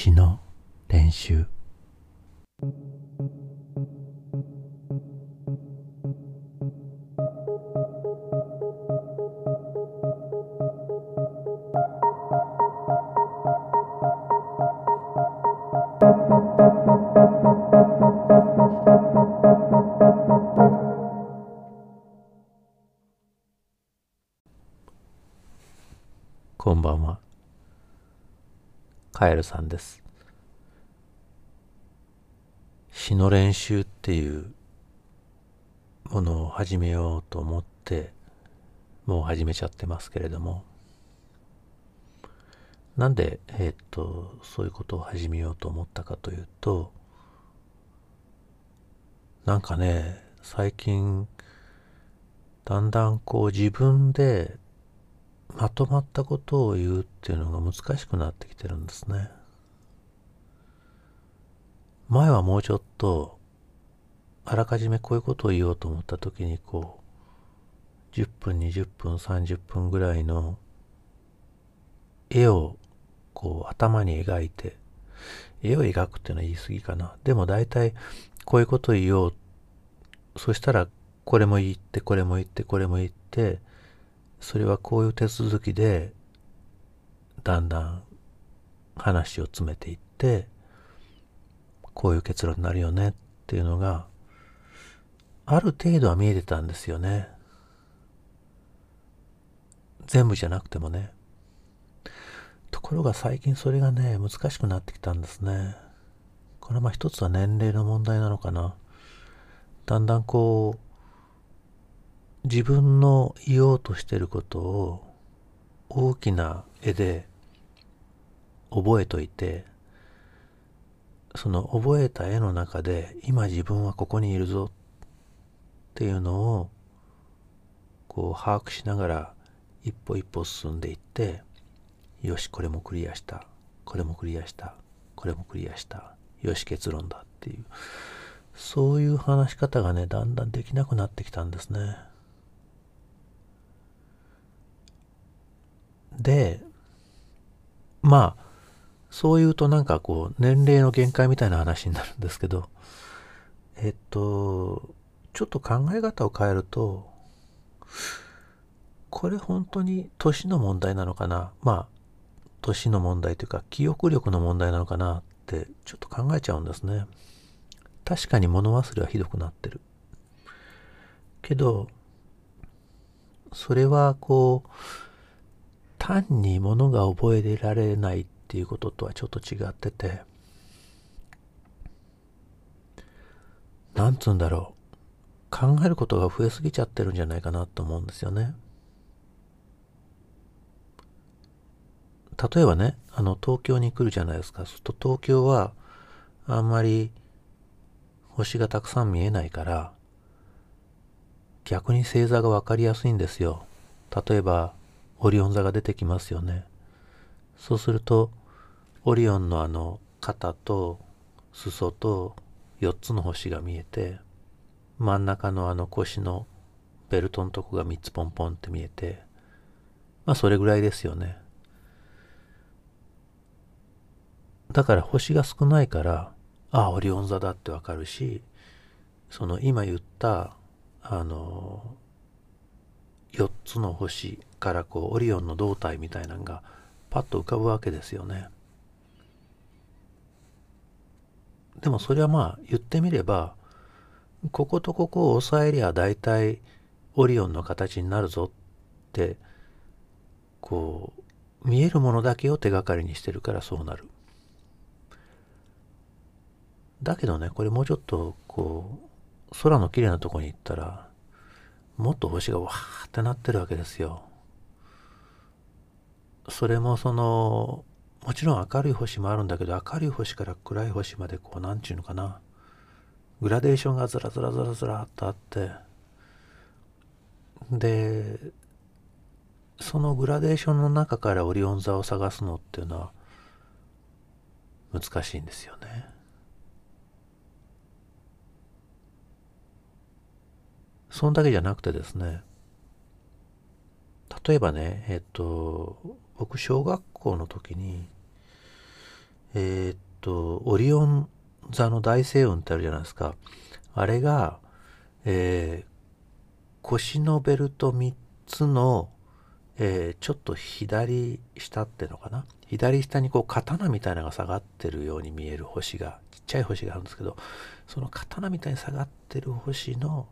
詩の練習こんばんは。カエルさんです。詩の練習っていうものを始めようと思って、もう始めちゃってますけれども、なんで、えーっと、そういうことを始めようと思ったかというと、なんかね、最近、だんだんこう自分でまとまったことを言うっていうのが難しくなってきてるんですね。前はもうちょっと、あらかじめこういうことを言おうと思った時にこう、10分、20分、30分ぐらいの絵をこう頭に描いて、絵を描くっていうのは言い過ぎかな。でも大体こういうことを言おう。そしたらこれも言って、これも言って、これも言って、それはこういう手続きでだんだん話を詰めていってこういう結論になるよねっていうのがある程度は見えてたんですよね。全部じゃなくてもね。ところが最近それがね難しくなってきたんですね。これはまあ一つは年齢の問題なのかな。だんだんこう自分の言おうとしてることを大きな絵で覚えといてその覚えた絵の中で今自分はここにいるぞっていうのをこう把握しながら一歩一歩進んでいってよしこれもクリアした。これもクリアした。これもクリアした。よし結論だっていう。そういう話し方がねだんだんできなくなってきたんですね。で、まあ、そう言うとなんかこう、年齢の限界みたいな話になるんですけど、えっと、ちょっと考え方を変えると、これ本当に年の問題なのかなまあ、年の問題というか、記憶力の問題なのかなって、ちょっと考えちゃうんですね。確かに物忘れはひどくなってる。けど、それはこう、単に物が覚えられないっていうこととはちょっと違ってて、なんつうんだろう。考えることが増えすぎちゃってるんじゃないかなと思うんですよね。例えばね、あの、東京に来るじゃないですか。そうすると東京は、あんまり星がたくさん見えないから、逆に星座がわかりやすいんですよ。例えば、オリオン座が出てきますよね。そうすると、オリオンのあの肩と裾と4つの星が見えて、真ん中のあの腰のベルトのとこが3つポンポンって見えて、まあそれぐらいですよね。だから星が少ないから、ああ、オリオン座だってわかるし、その今言った、あの、4つの星からこうオリオンの胴体みたいなのがパッと浮かぶわけですよね。でもそれはまあ言ってみればこことここを押さえりゃ大体オリオンの形になるぞってこう見えるものだけを手がかりにしてるからそうなる。だけどねこれもうちょっとこう空の綺麗なとこに行ったらもっと星がわーってなってるわけですよ。それもその、もちろん明るい星もあるんだけど、明るい星から暗い星までこう、なんちゅうのかな。グラデーションがずらずらずらずらっとあって、で、そのグラデーションの中からオリオン座を探すのっていうのは難しいんですよね。そんだけじゃなくてですね、例えばね、えっと、僕、小学校の時に、え、っと、オリオン座の大星雲ってあるじゃないですか。あれが、えー、腰のベルト3つの、えー、ちょっと左下ってのかな？左下にこう刀みたいなのが下がってるように見える星がちっちゃい星があるんですけどその刀みたいに下がってる星の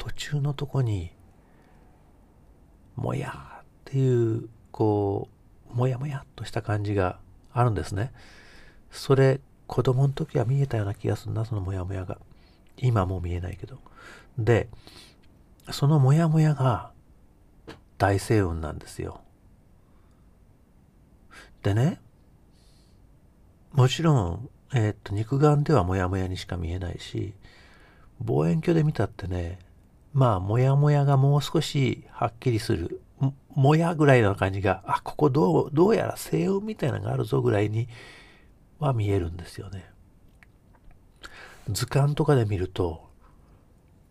途中のとこにもやっていうこうもやもやっとした感じがあるんですね。それ子供の時は見えたような気がするなそのもやもやが。今も見えないけど。でそのモヤモヤが大星雲なんですよ。でね、もちろん、えー、っと、肉眼ではモヤモヤにしか見えないし、望遠鏡で見たってね、まあ、モヤモヤがもう少しはっきりする、もやぐらいの感じが、あ、ここどう、どうやら星雲みたいなのがあるぞぐらいには見えるんですよね。図鑑とかで見ると、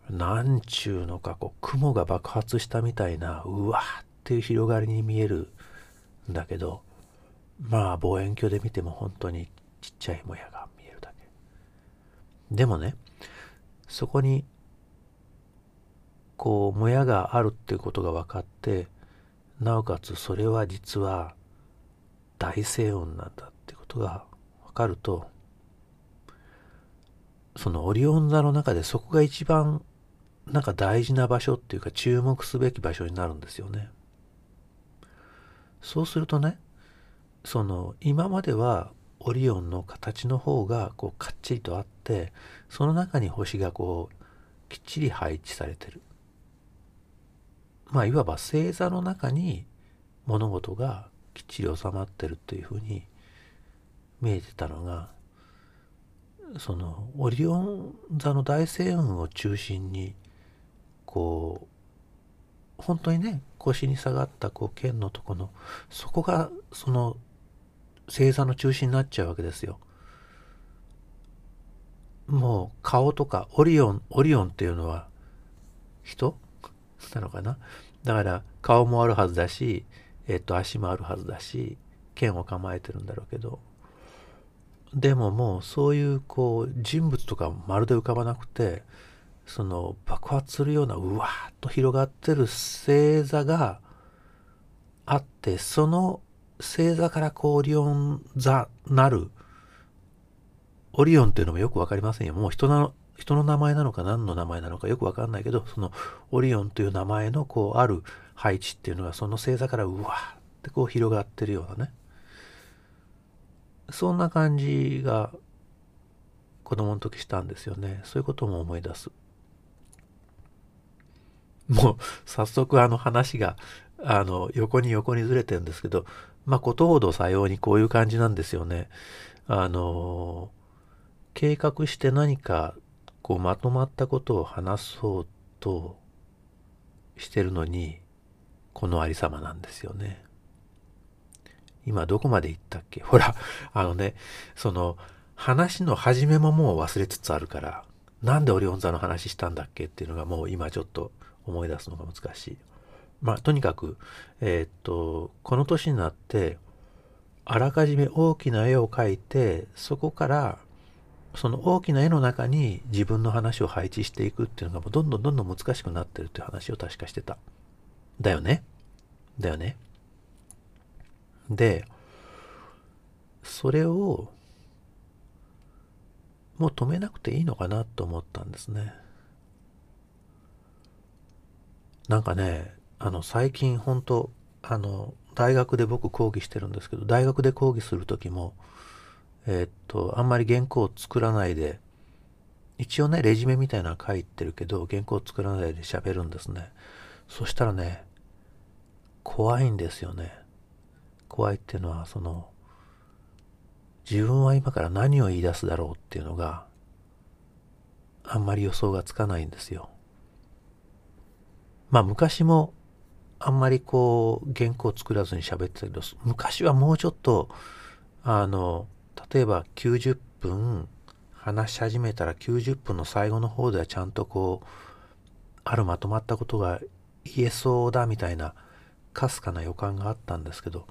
なんちゅうのかこう雲が爆発したみたいなうわーっていう広がりに見えるんだけどまあ望遠鏡で見ても本当にちっちゃいもやが見えるだけでもねそこにこうもやがあるっていうことが分かってなおかつそれは実は大星雲なんだってことが分かるとそのオリオン座の中でそこが一番なんか大事な場所っていうか注目すべき場所になるんですよね。そうするとね、その今まではオリオンの形の方がこうかっちりとあって、その中に星がこうきっちり配置されてる。まあいわば星座の中に物事がきっちり収まってるっていうふうに見えてたのがそのオリオン座の大星雲を中心にこう本当にね腰に下がったこう剣のとこのそこがその星座の中心になっちゃうわけですよ。もう顔とかオリオンオリオンっていうのは人？なのかな。だから顔もあるはずだし、えっと、足もあるはずだし剣を構えてるんだろうけど。でももうそういうこう人物とかまるで浮かばなくてその爆発するようなうわーっと広がってる星座があってその星座からこうオリオン座なるオリオンっていうのもよく分かりませんよ。もう人の人の名前なのか何の名前なのかよく分かんないけどそのオリオンという名前のこうある配置っていうのがその星座からうわーってこう広がってるようなね。そんな感じが子供の時したんですよね。そういうことも思い出す。もう早速あの話があの横に横にずれてるんですけどまあことほどさようにこういう感じなんですよね。あの計画して何かこうまとまったことを話そうとしてるのにこのありさまなんですよね。今どこまで行ったっけ？ほらあのねその話の始めももう忘れつつあるからなんでオリオン座の話したんだっけっていうのがもう今ちょっと思い出すのが難しい。まあ、とにかく、えー、っと、この年になって、あらかじめ大きな絵を描いて、そこから、その大きな絵の中に自分の話を配置していくっていうのがもうどんどんどんどん難しくなってるっていう話を確かしてた。だよねだよねで、それを、もう止めなくていいのかなと思ったんですね。なんかね、あの、最近本当あの、大学で僕講義してるんですけど、大学で講義する時も、えー、っと、あんまり原稿を作らないで、一応ね、レジュメみたいなの書いてるけど、原稿を作らないで喋るんですね。そしたらね、怖いんですよね。怖いっていうのは、その、自分は今から何を言い出すだろうっていうのが、あんまり予想がつかないんですよ。まあ昔もあんまりこう原稿を作らずに喋ってたけど昔はもうちょっとあの例えば90分話し始めたら90分の最後の方ではちゃんとこうあるまとまったことが言えそうだみたいなかすかな予感があったんですけど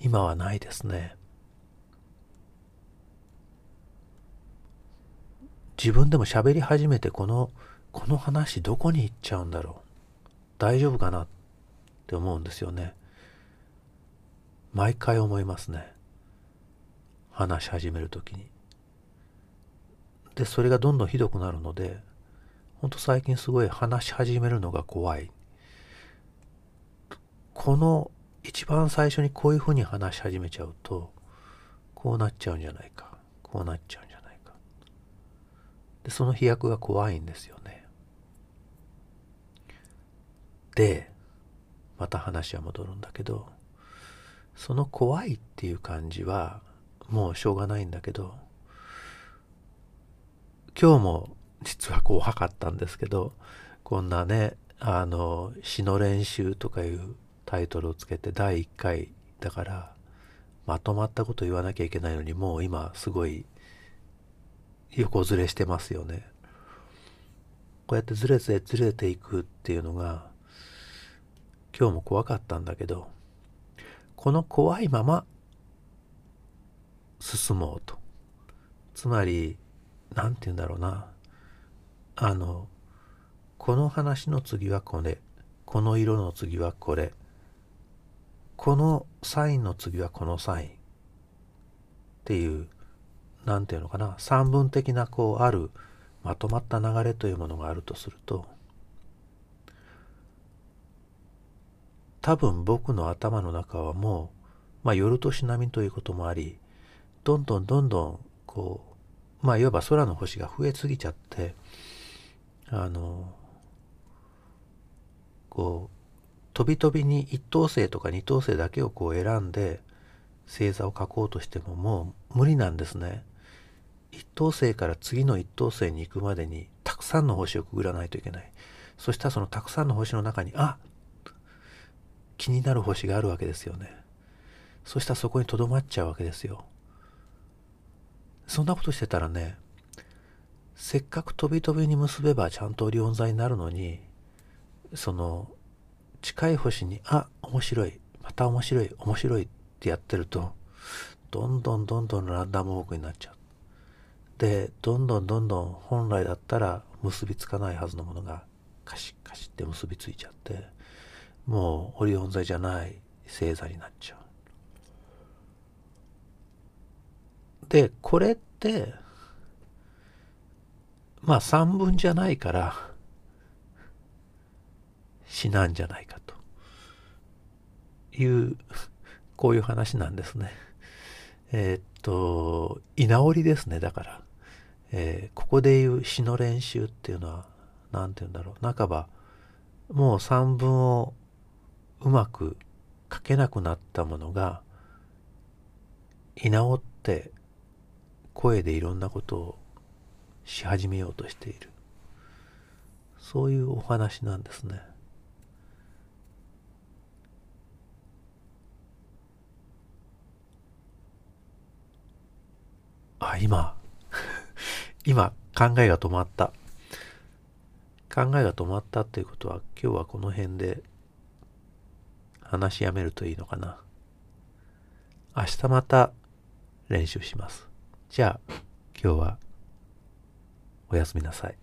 今はないですね。自分でも喋り始めてこのこの話どこに行っちゃうんだろう大丈夫かなって思うんですよね。毎回思いますね。話し始める時に。でそれがどんどんひどくなるのでほんと最近すごい話し始めるのが怖い。この一番最初にこういうふうに話し始めちゃうとこうなっちゃうんじゃないか。こうなっちゃうんじゃないか。でその飛躍が怖いんですよね。でまた話は戻るんだけどその怖いっていう感じはもうしょうがないんだけど今日も実は怖かったんですけどこんなねあの詩の練習とかいうタイトルをつけて第1回だからまとまったこと言わなきゃいけないのにもう今すごい横ずれしてますよね。こうやってずれずれずれていくっていうのが今日も怖かったんだけどこの怖いまま進もうと。つまり何て言うんだろうな。あのこの話の次はこれ。この色の次はこれ。このサインの次はこのサイン。っていう何て言うのかな。三分的なこうあるまとまった流れというものがあるとすると多分僕の頭の中はもう、まあ、夜年並みということもありどんどんどんどんこうまあいわば空の星が増えすぎちゃってあのこう飛び飛びに一等星とか二等星だけをこう選んで星座を書こうとしてももう無理なんですね。一等星から次の一等星に行くまでにたくさんの星をくぐらないといけない。そしたらそのたくさんの星の中にあ気になる星があるわけですよね。そしたらそこにとどまっちゃうわけですよ。そんなことしてたらねせっかく飛び飛びに結べばちゃんとオリオン座になるのにその近い星に、あ、面白い、また面白い、面白いってやってると、どんどんどんどんランダムウォークになっちゃう。で、どんどんどんどん本来だったら結びつかないはずのものがカシッカシッって結びついちゃって、もうオリオン座じゃない星座になっちゃう。で、これって、まあ三分じゃないから、死なんじゃないかと。いうこういう話なんですね。えー、っと居直りですねだから、えー、ここでいう詩の練習っていうのは何て言うんだろう。半ばもう散文をうまく書けなくなったものが居直って声でいろんなことをし始めようとしているそういうお話なんですね。あ、今、今、考えが止まった。考えが止まったっていうことは、今日はこの辺で話しやめるといいのかな。明日また練習します。じゃあ、今日はおやすみなさい。